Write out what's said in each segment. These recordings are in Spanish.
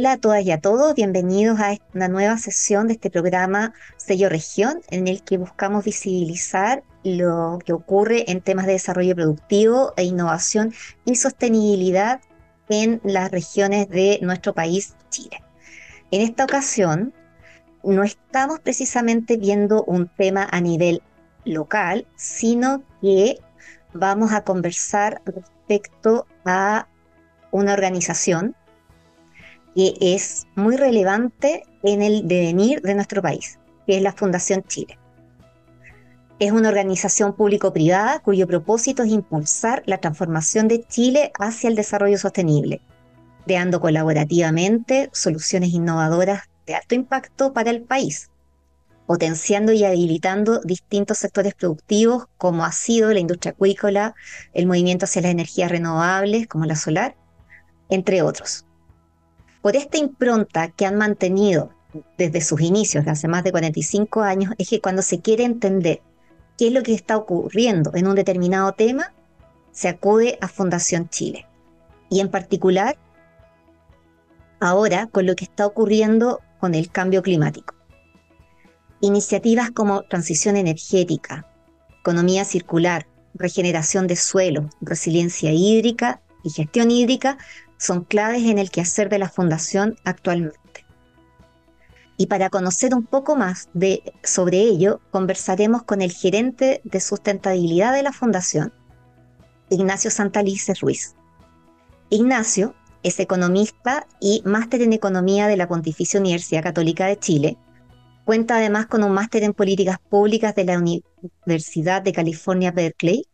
Hola a todas y a todos, bienvenidos a una nueva sesión de este programa Sello Región, en el que buscamos visibilizar lo que ocurre en temas de desarrollo productivo e innovación y sostenibilidad en las regiones de nuestro país, Chile. En esta ocasión, no estamos precisamente viendo un tema a nivel local, sino que vamos a conversar respecto a una organización que es muy relevante en el devenir de nuestro país, que es la Fundación Chile. Es una organización público-privada cuyo propósito es impulsar la transformación de Chile hacia el desarrollo sostenible, creando colaborativamente soluciones innovadoras de alto impacto para el país, potenciando y habilitando distintos sectores productivos como ha sido la industria acuícola, el movimiento hacia las energías renovables como la solar, entre otros por esta impronta que han mantenido desde sus inicios, hace más de 45 años, es que cuando se quiere entender qué es lo que está ocurriendo en un determinado tema, se acude a Fundación Chile. Y en particular, ahora con lo que está ocurriendo con el cambio climático. Iniciativas como transición energética, economía circular, regeneración de suelo, resiliencia hídrica y gestión hídrica son claves en el quehacer de la Fundación actualmente. Y para conocer un poco más de, sobre ello, conversaremos con el gerente de sustentabilidad de la Fundación, Ignacio Santalices Ruiz. Ignacio es economista y máster en economía de la Pontificia Universidad Católica de Chile. Cuenta además con un máster en políticas públicas de la Universidad de California, Berkeley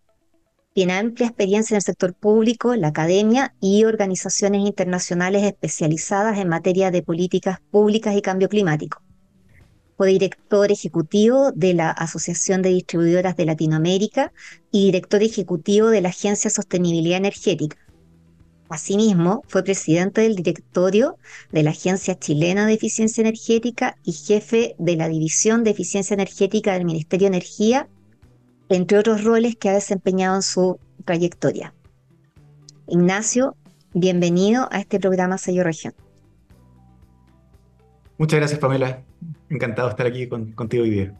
tiene amplia experiencia en el sector público, la academia y organizaciones internacionales especializadas en materia de políticas públicas y cambio climático. Fue director ejecutivo de la Asociación de Distribuidoras de Latinoamérica y director ejecutivo de la Agencia Sostenibilidad Energética. Asimismo, fue presidente del directorio de la Agencia Chilena de Eficiencia Energética y jefe de la División de Eficiencia Energética del Ministerio de Energía entre otros roles que ha desempeñado en su trayectoria. Ignacio, bienvenido a este programa Sello Región. Muchas gracias, Pamela. Encantado de estar aquí contigo hoy día.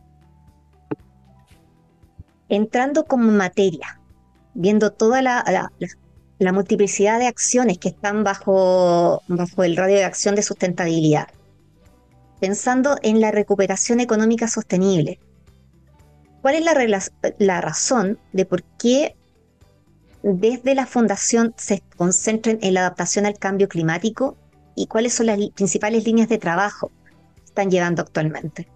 Entrando como materia, viendo toda la, multiplicidad de acciones que están bajo, bajo el radio de acción de sustentabilidad, pensando en la recuperación económica sostenible, ¿Cuál es la, razón de por qué desde la fundación se concentren en la adaptación al cambio climático y cuáles son las principales líneas de trabajo que están llevando actualmente?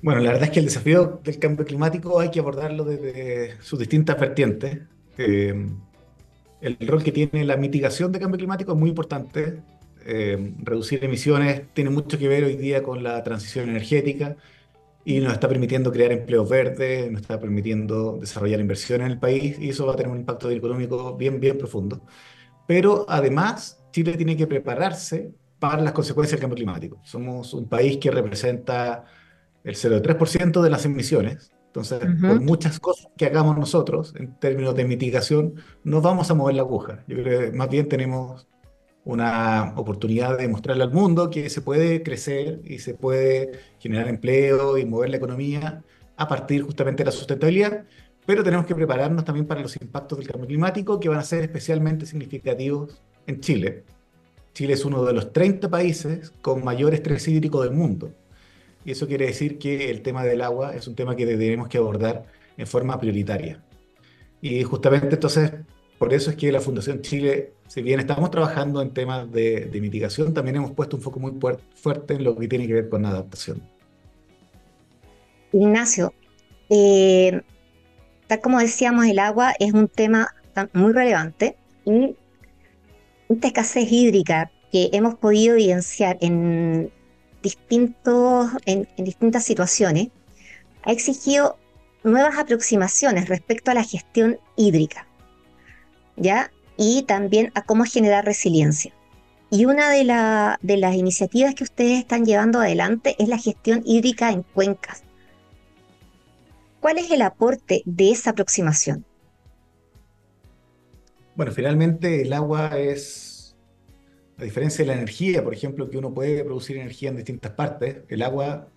Bueno, la verdad es que el desafío del cambio climático hay que abordarlo desde sus distintas vertientes. Eh, el rol que tiene la mitigación del cambio climático es muy importante. Eh, reducir emisiones tiene mucho que ver hoy día con la transición energética y nos está permitiendo crear empleos verdes, nos está permitiendo desarrollar inversiones en el país y eso va a tener un impacto económico bien, bien profundo. Pero además, Chile tiene que prepararse para las consecuencias del cambio climático. Somos un país que representa el 0,3% de las emisiones. Entonces, por muchas cosas que hagamos nosotros en términos de mitigación, no vamos a mover la aguja. Yo creo que más bien tenemos una oportunidad de mostrarle al mundo que se puede crecer y se puede generar empleo y mover la economía a partir justamente de la sustentabilidad, pero tenemos que prepararnos también para los impactos del cambio climático que van a ser especialmente significativos en Chile. Chile es uno de los 30 países con mayor estrés hídrico del mundo. Y eso quiere decir que el tema del agua es un tema que tenemos que abordar en forma prioritaria. Y justamente entonces por eso es que la Fundación Chile, si bien estamos trabajando en temas de, mitigación, también hemos puesto un foco muy fuerte en lo que tiene que ver con la adaptación. Ignacio, eh, tal como decíamos, el agua es un tema muy relevante y esta escasez hídrica que hemos podido evidenciar en, distintos, en distintas situaciones ha exigido nuevas aproximaciones respecto a la gestión hídrica. ¿Ya? Y también a cómo generar resiliencia. Y una de, las iniciativas que ustedes están llevando adelante es la gestión hídrica en cuencas. ¿Cuál es el aporte de esa aproximación? Bueno, finalmente el agua es a diferencia de la energía, por ejemplo, que uno puede producir energía en distintas partes, el agua,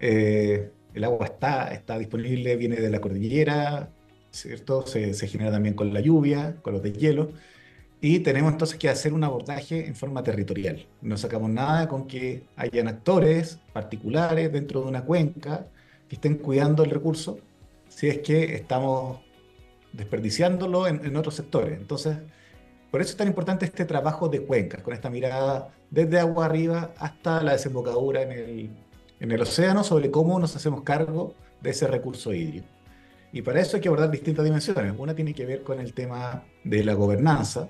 eh, el agua está, está disponible, viene de la cordillera, ¿cierto? Se, se genera también con la lluvia, con los deshielo. Y tenemos entonces que hacer un abordaje en forma territorial. No sacamos nada con que hayan actores particulares dentro de una cuenca que estén cuidando el recurso si es que estamos desperdiciándolo en, otros sectores. Entonces, por eso es tan importante este trabajo de cuencas, con esta mirada desde agua arriba hasta la desembocadura en el, en el océano sobre cómo nos hacemos cargo de ese recurso hídrico. Y para eso hay que abordar distintas dimensiones. Una tiene que ver con el tema de la gobernanza,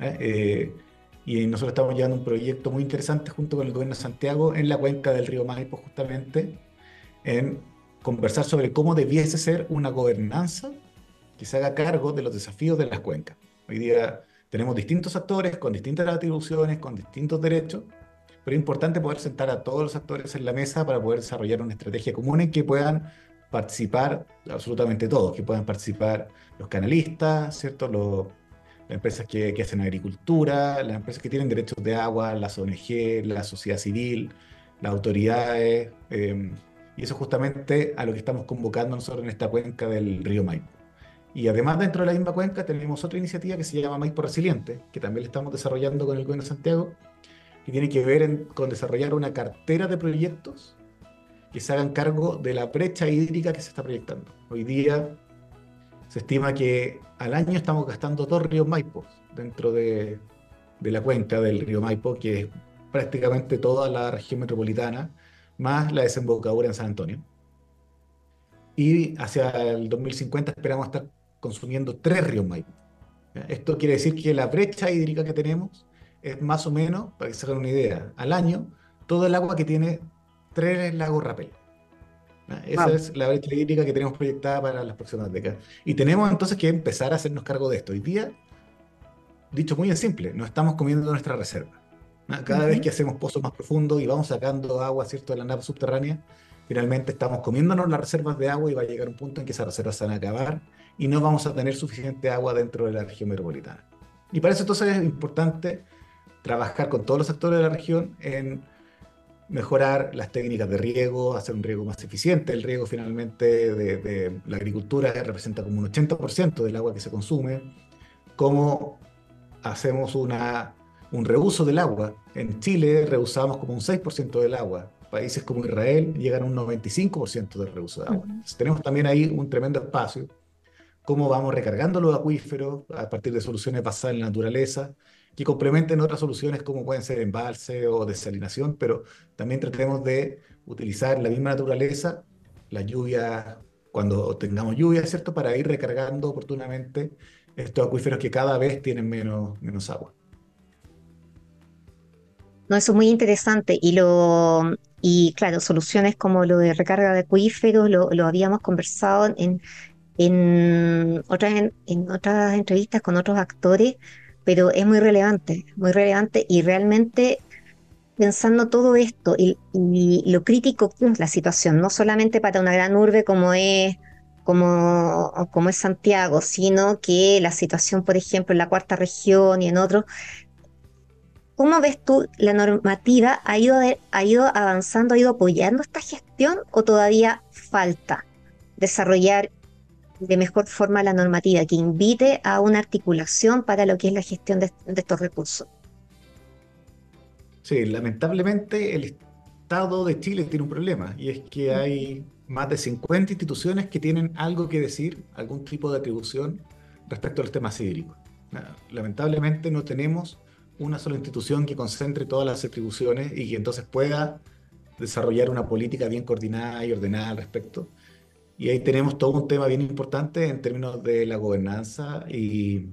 ¿eh? Eh, y nosotros estamos llevando un proyecto muy interesante junto con el gobierno de Santiago en la cuenca del río Maipo, justamente, en conversar sobre cómo debiese ser una gobernanza que se haga cargo de los desafíos de las cuencas. Hoy día tenemos distintos actores con distintas atribuciones, con distintos derechos, pero es importante poder sentar a todos los actores en la mesa para poder desarrollar una estrategia común en que puedan participar absolutamente todos, que puedan participar los canalistas, ¿cierto? Las empresas que, hacen agricultura, las empresas que tienen derechos de agua, las ONG, la sociedad civil, las autoridades, em, y eso justamente a lo que estamos convocando nosotros en esta cuenca del río Maipo. Y además dentro de la misma cuenca tenemos otra iniciativa que se llama Maipo Resiliente, que también la estamos desarrollando con el gobierno de Santiago, que tiene que ver con desarrollar una cartera de proyectos que se hagan cargo de la brecha hídrica que se está proyectando. Hoy día se estima que al año estamos gastando dos ríos Maipo dentro de, la cuenca del río Maipo, que es prácticamente toda la región metropolitana, más la desembocadura en San Antonio. Y hacia el 2050 esperamos estar consumiendo tres ríos Maipo. Esto quiere decir que la brecha hídrica que tenemos es más o menos, para que se hagan una idea, al año, todo el agua que tiene tres lagos Rapel. Esa es la brecha hídrica que tenemos proyectada para las próximas décadas. Y tenemos entonces que empezar a hacernos cargo de esto. Hoy día, dicho muy en simple, no estamos comiendo nuestra reserva. Cada vez que hacemos pozos más profundos y vamos sacando agua ¿cierto? de la nave subterránea, finalmente estamos comiéndonos las reservas de agua y va a llegar un punto en que esas reservas se van a acabar y no vamos a tener suficiente agua dentro de la región metropolitana. Y para eso entonces es importante trabajar con todos los actores de la región en mejorar las técnicas de riego, hacer un riego más eficiente. El riego finalmente de, la agricultura representa como un 80% del agua que se consume. Cómo hacemos una, un reuso del agua. En Chile reusamos como un 6% del agua. Países como Israel llegan a un 95% del reuso de agua. tenemos también ahí un tremendo espacio. Cómo vamos recargando los acuíferos a partir de soluciones basadas en la naturaleza que complementen otras soluciones como pueden ser embalse o desalinación, pero también tratemos de utilizar la misma naturaleza, la lluvia, cuando tengamos lluvia, ¿cierto? Para ir recargando oportunamente estos acuíferos que cada vez tienen menos, menos agua. No, eso es muy interesante. Y lo y claro, soluciones como lo de recarga de acuíferos, lo, lo habíamos conversado en, en, otras, en otras entrevistas con otros actores pero es muy relevante, muy relevante y realmente pensando todo esto y, lo crítico que es la situación, no solamente para una gran urbe como es, como, como es Santiago, sino que la situación, por ejemplo, en la cuarta región y en otros. ¿Cómo ves tú la normativa? ¿Ha ido, ha ido avanzando, ha ido apoyando esta gestión o todavía falta desarrollar de mejor forma la normativa, que invite a una articulación para lo que es la gestión de, estos recursos. Sí, lamentablemente el Estado de Chile tiene un problema y es que hay más de 50 instituciones que tienen algo que decir, algún tipo de atribución respecto al tema hídricos. Lamentablemente no tenemos una sola institución que concentre todas las atribuciones y que entonces pueda desarrollar una política bien coordinada y ordenada al respecto. Y ahí tenemos todo un tema bien importante en términos de la gobernanza y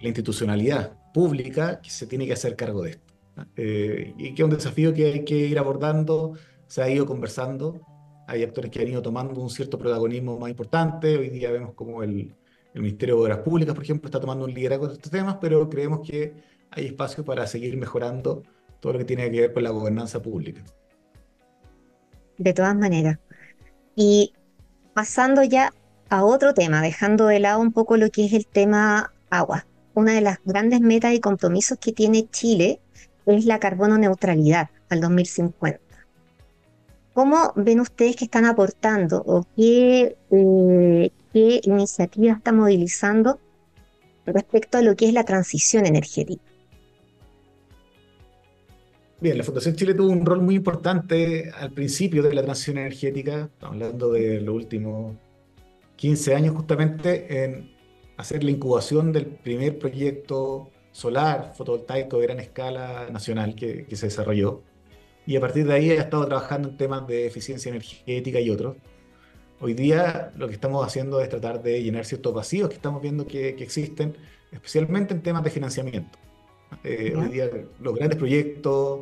la institucionalidad pública que se tiene que hacer cargo de esto. Eh, y que es un desafío que hay que ir abordando, se ha ido conversando, hay actores que han ido tomando un cierto protagonismo más importante, hoy día vemos como el, el Ministerio de Obras Públicas, por ejemplo, está tomando un liderazgo de estos temas, pero creemos que hay espacio para seguir mejorando todo lo que tiene que ver con la gobernanza pública. De todas maneras. Y pasando ya a otro tema, dejando de lado un poco lo que es el tema agua. una de las grandes metas y compromisos que tiene Chile es la carbono neutralidad al 2050. ¿Cómo ven ustedes que están aportando o qué, eh, qué iniciativa está movilizando respecto a lo que es la transición energética? Bien, la Fundación Chile tuvo un rol muy importante al principio de la transición energética, estamos hablando de los últimos 15 años justamente, en hacer la incubación del primer proyecto solar fotovoltaico de gran escala nacional que, que se desarrolló. Y a partir de ahí ha estado trabajando en temas de eficiencia energética y otros. Hoy día lo que estamos haciendo es tratar de llenar ciertos vacíos que estamos viendo que, que existen, especialmente en temas de financiamiento. Eh, hoy día los grandes proyectos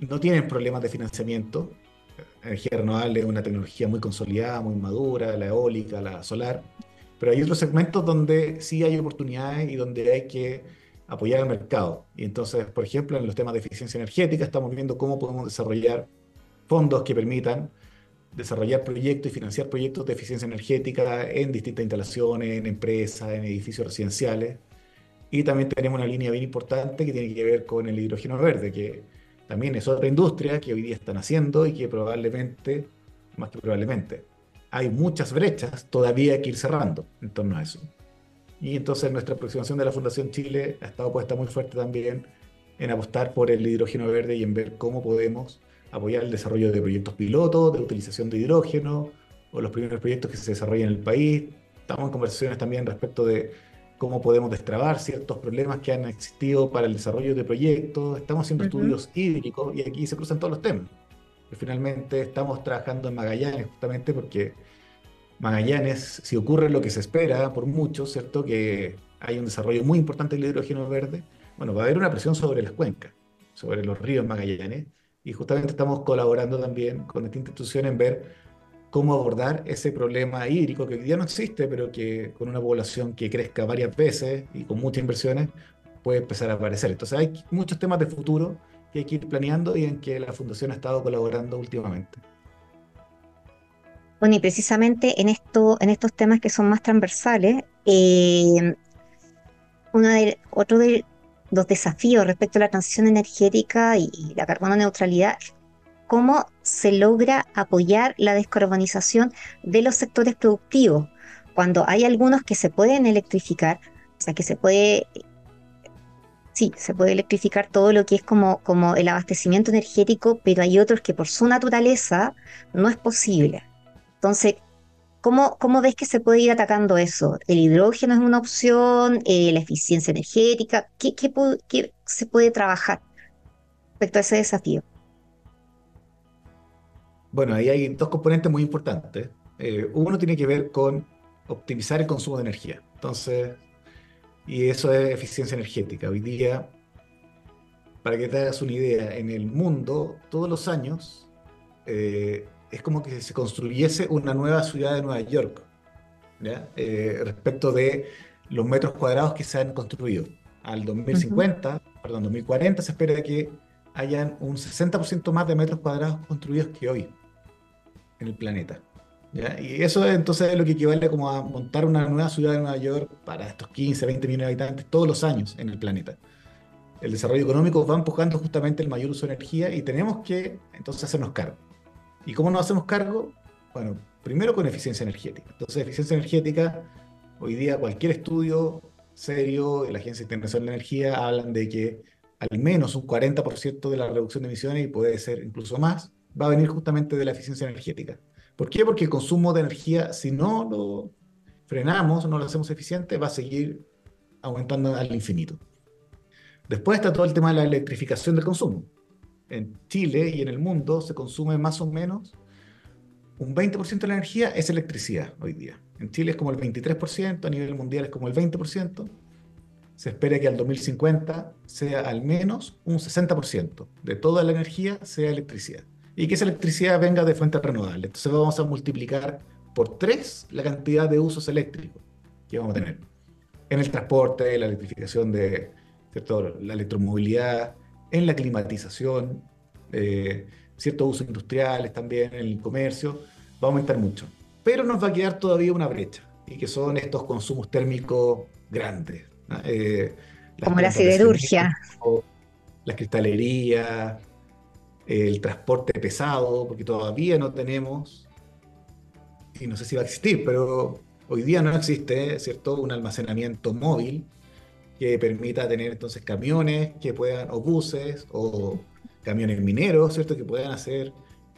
no tienen problemas de financiamiento. energía renovable es una tecnología muy consolidada, muy madura, la eólica, la solar. Pero hay otros segmentos donde sí hay oportunidades y donde hay que apoyar al mercado. Y entonces, por ejemplo, en los temas de eficiencia energética estamos viendo cómo podemos desarrollar fondos que permitan desarrollar proyectos y financiar proyectos de eficiencia energética en distintas instalaciones, en empresas, en edificios residenciales y también tenemos una línea bien importante que tiene que ver con el hidrógeno verde, que también es otra industria que hoy día están haciendo y que probablemente, más que probablemente, hay muchas brechas todavía que ir cerrando en torno a eso. Y entonces nuestra aproximación de la Fundación Chile ha estado puesta muy fuerte también en apostar por el hidrógeno verde y en ver cómo podemos apoyar el desarrollo de proyectos pilotos, de utilización de hidrógeno, o los primeros proyectos que se desarrollan en el país. Estamos en conversaciones también respecto de cómo podemos destrabar ciertos problemas que han existido para el desarrollo de proyectos. Estamos haciendo estudios hídricos y aquí se cruzan todos los temas. finalmente estamos trabajando en Magallanes justamente porque Magallanes, si ocurre lo que se espera por muchos, ¿cierto? Que hay un desarrollo muy importante del hidrógeno verde, bueno, va a haber una presión sobre las cuencas, sobre los ríos Magallanes, y justamente estamos colaborando también con esta institución en ver cómo abordar ese problema hídrico que hoy día no existe, pero que con una población que crezca varias veces y con muchas inversiones puede empezar a aparecer. Entonces hay muchos temas de futuro que hay que ir planeando y en que la Fundación ha estado colaborando últimamente. Bueno, y precisamente en, esto, en estos temas que son más transversales, eh, uno de, otro de los desafíos respecto a la transición energética y la carbono neutralidad cómo se logra apoyar la descarbonización de los sectores productivos, cuando hay algunos que se pueden electrificar, o sea, que se puede, sí, se puede electrificar todo lo que es como, el abastecimiento energético, pero hay otros que por su naturaleza no es posible. Entonces, ¿Cómo, ¿Cómo, ves que se puede ir atacando eso? ¿El hidrógeno es una opción? Eh, ¿La eficiencia energética? ¿Qué, qué, qué, se puede trabajar respecto a ese desafío? Bueno, ahí hay dos componentes muy importantes. Eh, uno tiene que ver con optimizar el consumo de energía. Entonces, y eso es eficiencia energética. Hoy día, para que te hagas una idea, en el mundo, todos los años, eh, es como que se construyese una nueva ciudad de Nueva York, eh, respecto de los metros cuadrados que se han construido. Al 2050, perdón, 2040, se espera que hayan un 60% más de metros cuadrados construidos que hoy en el planeta. Y eso entonces es lo que equivale como a montar una nueva ciudad de Nueva York para estos 15, 20 millones de habitantes todos los años en el planeta. El desarrollo económico va empujando justamente el mayor uso de energía y tenemos que entonces hacernos cargo. ¿Y cómo nos hacemos cargo? Bueno, primero con eficiencia energética. Entonces, eficiencia energética, hoy día cualquier estudio serio de la Agencia Internacional de Energía hablan de que al menos un 40% de la reducción de emisiones, y puede ser incluso más, va a venir justamente de la eficiencia energética. ¿Por qué? Porque el consumo de energía, si no lo frenamos, no lo hacemos eficiente, va a seguir aumentando al infinito. Después está todo el tema de la electrificación del consumo. En Chile y en el mundo se consume más o menos un 20% de la energía es electricidad hoy día. En Chile es como el 23%, a nivel mundial es como el 20%. Se espera que al 2050 sea al menos un 60% de toda la energía sea electricidad y que esa electricidad venga de fuentes renovables. Entonces vamos a multiplicar por tres la cantidad de usos eléctricos que vamos a tener en el transporte, la electrificación de ¿cierto? la electromovilidad, en la climatización, eh, ciertos usos industriales también, en el comercio, va a aumentar mucho. Pero nos va a quedar todavía una brecha, y que son estos consumos térmicos grandes, Eh, Como la siderurgia. La cristalería, el transporte pesado, porque todavía no tenemos, y no sé si va a existir, pero hoy día no existe, ¿cierto?, un almacenamiento móvil que permita tener entonces camiones que puedan, o buses, o camiones mineros, ¿cierto?, que puedan hacer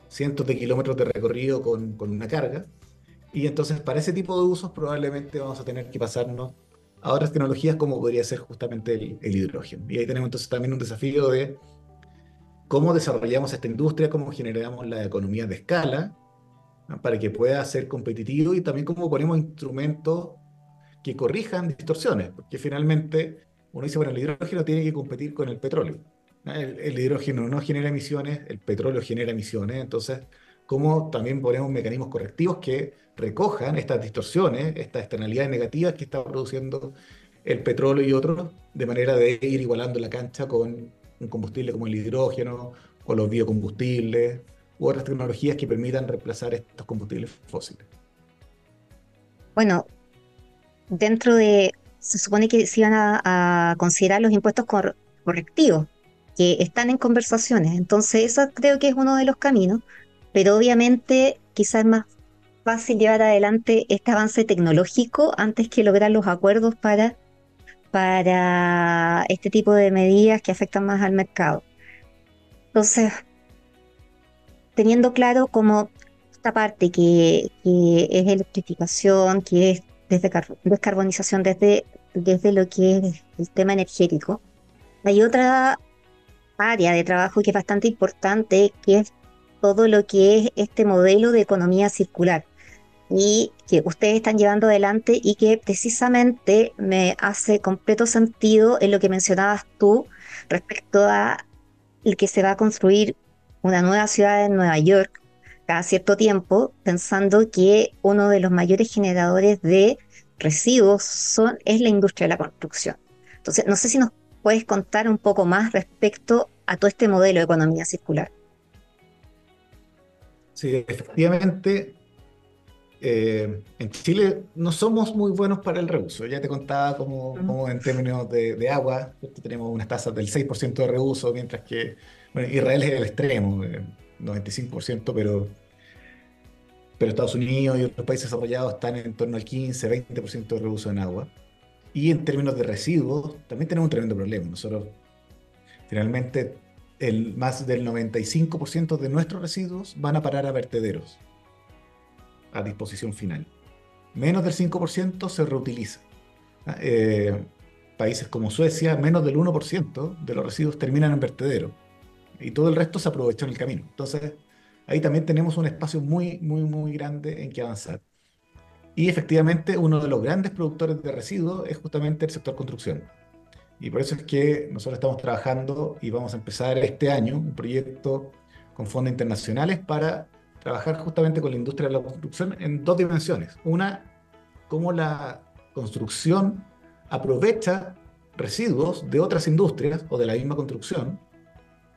cientos de kilómetros de recorrido con, con una carga. Y entonces para ese tipo de usos probablemente vamos a tener que pasarnos a otras tecnologías como podría ser justamente el, el, hidrógeno. Y ahí tenemos entonces también un desafío de cómo desarrollamos esta industria, cómo generamos la economía de escala para que pueda ser competitivo y también cómo ponemos instrumentos que corrijan distorsiones, porque finalmente uno dice, bueno, el hidrógeno tiene que competir con el petróleo. El, hidrógeno no genera emisiones, el petróleo genera emisiones, entonces, ¿cómo también ponemos mecanismos correctivos que recojan estas distorsiones, estas externalidades negativas que está produciendo el petróleo y otros, de manera de ir igualando la cancha con un combustible como el hidrógeno o los biocombustibles u otras tecnologías que permitan reemplazar estos combustibles fósiles. Bueno, dentro de, se supone que se iban a, considerar los impuestos cor correctivos, que están en conversaciones, entonces eso creo que es uno de los caminos, pero obviamente quizás es más fácil llevar adelante este avance tecnológico antes que lograr los acuerdos para, para este tipo de medidas que afectan más al mercado. Entonces, teniendo claro como esta parte que, es electrificación, que es desde descarbonización desde, desde lo que es el tema energético, hay otra área de trabajo que es bastante importante, que es todo lo que es este modelo de economía circular y que ustedes están llevando adelante y que precisamente me hace completo sentido en lo que mencionabas tú respecto a el que se va a construir una nueva ciudad en Nueva York cada cierto tiempo, pensando que uno de los mayores generadores de residuos son, es la industria de la construcción. Entonces, no sé si nos puedes contar un poco más respecto a todo este modelo de economía circular. Sí, efectivamente, eh, en Chile no somos muy buenos para el reuso. Ya te contaba como, en términos de, agua, tenemos unas tasas del 6% de reuso, mientras que Israel es el extremo, 95%, pero, pero Estados Unidos y otros países desarrollados están en torno al 15, 20% de reuso en agua. Y en términos de residuos, también tenemos un tremendo problema. Nosotros, finalmente, el, más del 95% de nuestros residuos van a parar a vertederos a disposición final. Menos del 5% se reutiliza. Ah, eh, países como Suecia, menos del 1% de los residuos terminan en vertedero y todo el resto se aprovecha en el camino. Entonces, ahí también tenemos un espacio muy, muy, muy grande en que avanzar. Y efectivamente, uno de los grandes productores de residuos es justamente el sector construcción. Y por eso es que nosotros estamos trabajando y vamos a empezar este año un proyecto con fondos internacionales para trabajar justamente con la industria de la construcción en dos dimensiones. Una, cómo la construcción aprovecha residuos de otras industrias o de la misma construcción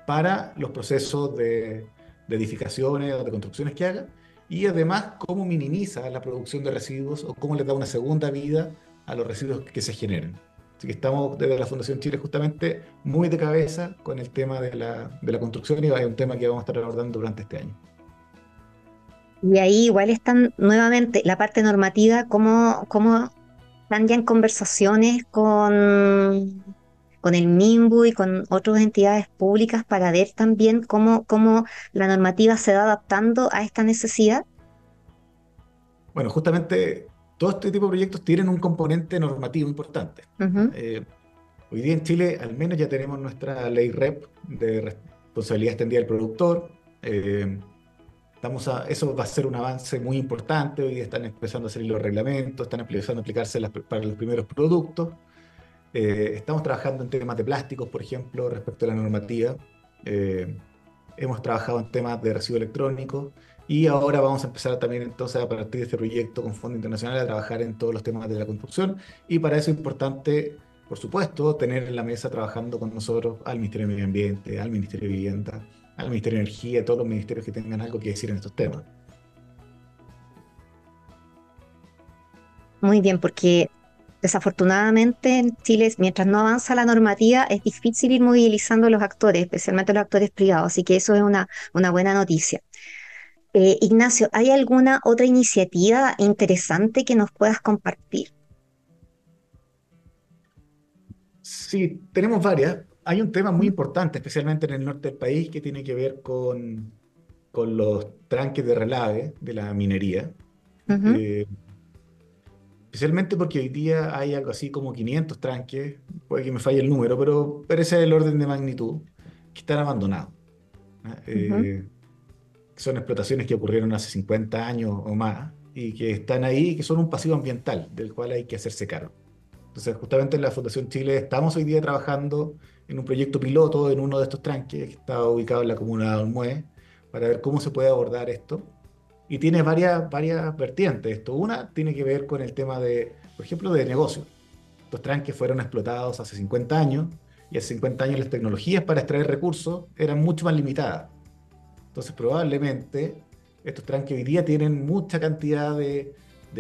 para los procesos de, de edificaciones o de construcciones que haga, y además cómo minimiza la producción de residuos o cómo le da una segunda vida a los residuos que se generan. Así que estamos desde la Fundación Chile justamente muy de cabeza con el tema de la, de la construcción y es un tema que vamos a estar abordando durante este año. Y ahí igual están nuevamente la parte normativa, cómo, cómo están ya en conversaciones con, con el MIMBU y con otras entidades públicas para ver también cómo, cómo la normativa se va adaptando a esta necesidad. Bueno, justamente todo este tipo de proyectos tienen un componente normativo importante. eh, hoy día en Chile al menos ya tenemos nuestra ley REP de responsabilidad extendida del productor. Eh, a, eso va a ser un avance muy importante. Hoy están empezando a salir los reglamentos, están empezando a aplicarse para los primeros productos. Eh, estamos trabajando en temas de plásticos, por ejemplo, respecto a la normativa. Eh, hemos trabajado en temas de residuos electrónicos y ahora vamos a empezar también entonces a partir de este proyecto con Fondo Internacional a trabajar en todos los temas de la construcción y para eso es importante, por supuesto, tener en la mesa trabajando con nosotros al Ministerio de Medio Ambiente, al Ministerio de Vivienda, al Ministerio de Energía, a todos los ministerios que tengan algo que decir en estos temas. Muy bien, porque desafortunadamente en Chile, mientras no avanza la normativa, es difícil ir movilizando a los actores, especialmente los actores privados, así que eso es una, una buena noticia. Eh, Ignacio, ¿hay alguna otra iniciativa interesante que nos puedas compartir? Sí, tenemos varias. Hay un tema muy importante, especialmente en el norte del país, que tiene que ver con, con los tranques de relave de la minería. Eh, especialmente porque hoy día hay algo así como 500 tranques, puede que me falle el número, pero, pero ese es el orden de magnitud, que están abandonados. ¿eh? son explotaciones que ocurrieron hace 50 años o más y que están ahí y que son un pasivo ambiental del cual hay que hacerse cargo. Entonces, justamente en la Fundación Chile estamos hoy día trabajando en un proyecto piloto en uno de estos tranques que está ubicado en la comuna de Olmué para ver cómo se puede abordar esto. Y tiene varias, varias vertientes esto. Una tiene que ver con el tema de, por ejemplo, de negocio. Estos tranques fueron explotados hace 50 años y hace 50 años las tecnologías para extraer recursos eran mucho más limitadas. Entonces, probablemente estos tranques hoy día tienen mucha cantidad de,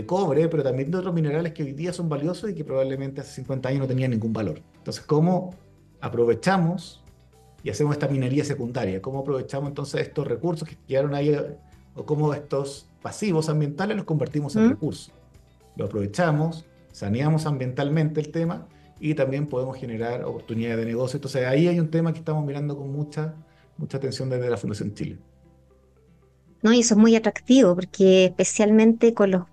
cobre, pero también de otros minerales que hoy día son valiosos y que probablemente hace 50 años no tenían ningún valor. Entonces, ¿cómo aprovechamos y hacemos esta minería secundaria? ¿Cómo aprovechamos entonces estos recursos que quedaron ahí o cómo estos pasivos ambientales los convertimos en recursos? Lo aprovechamos, saneamos ambientalmente el tema y también podemos generar oportunidades de negocio. Entonces, ahí hay un tema que estamos mirando con mucha mucha atención desde la Fundación Chile. No, y eso es muy atractivo porque especialmente con los...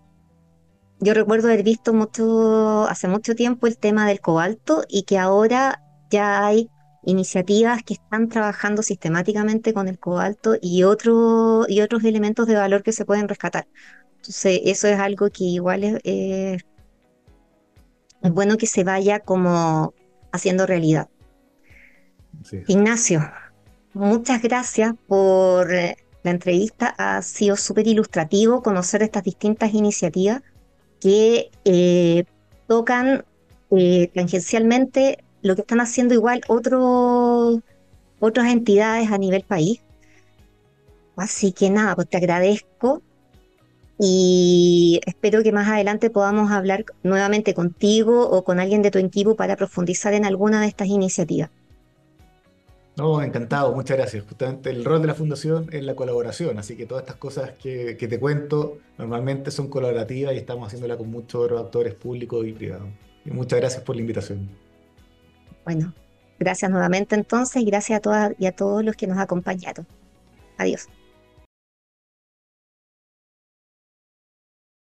Yo recuerdo haber visto mucho, hace mucho tiempo el tema del cobalto y que ahora ya hay iniciativas que están trabajando sistemáticamente con el cobalto y, otro, y otros elementos de valor que se pueden rescatar. Entonces, eso es algo que igual es, es bueno que se vaya como haciendo realidad. Ignacio, Muchas gracias por eh, la entrevista. Ha sido súper ilustrativo conocer estas distintas iniciativas que eh, tocan eh, tangencialmente lo que están haciendo igual otros otras entidades a nivel país. Así que nada, pues te agradezco y espero que más adelante podamos hablar nuevamente contigo o con alguien de tu equipo para profundizar en alguna de estas iniciativas. No, encantado, muchas gracias. Justamente el rol de la fundación es la colaboración, así que todas estas cosas que, te cuento normalmente son colaborativas y estamos haciéndola con muchos actores públicos y privados. Y muchas gracias por la invitación. Bueno, gracias nuevamente entonces y gracias a todas y a todos los que nos acompañaron. Adiós.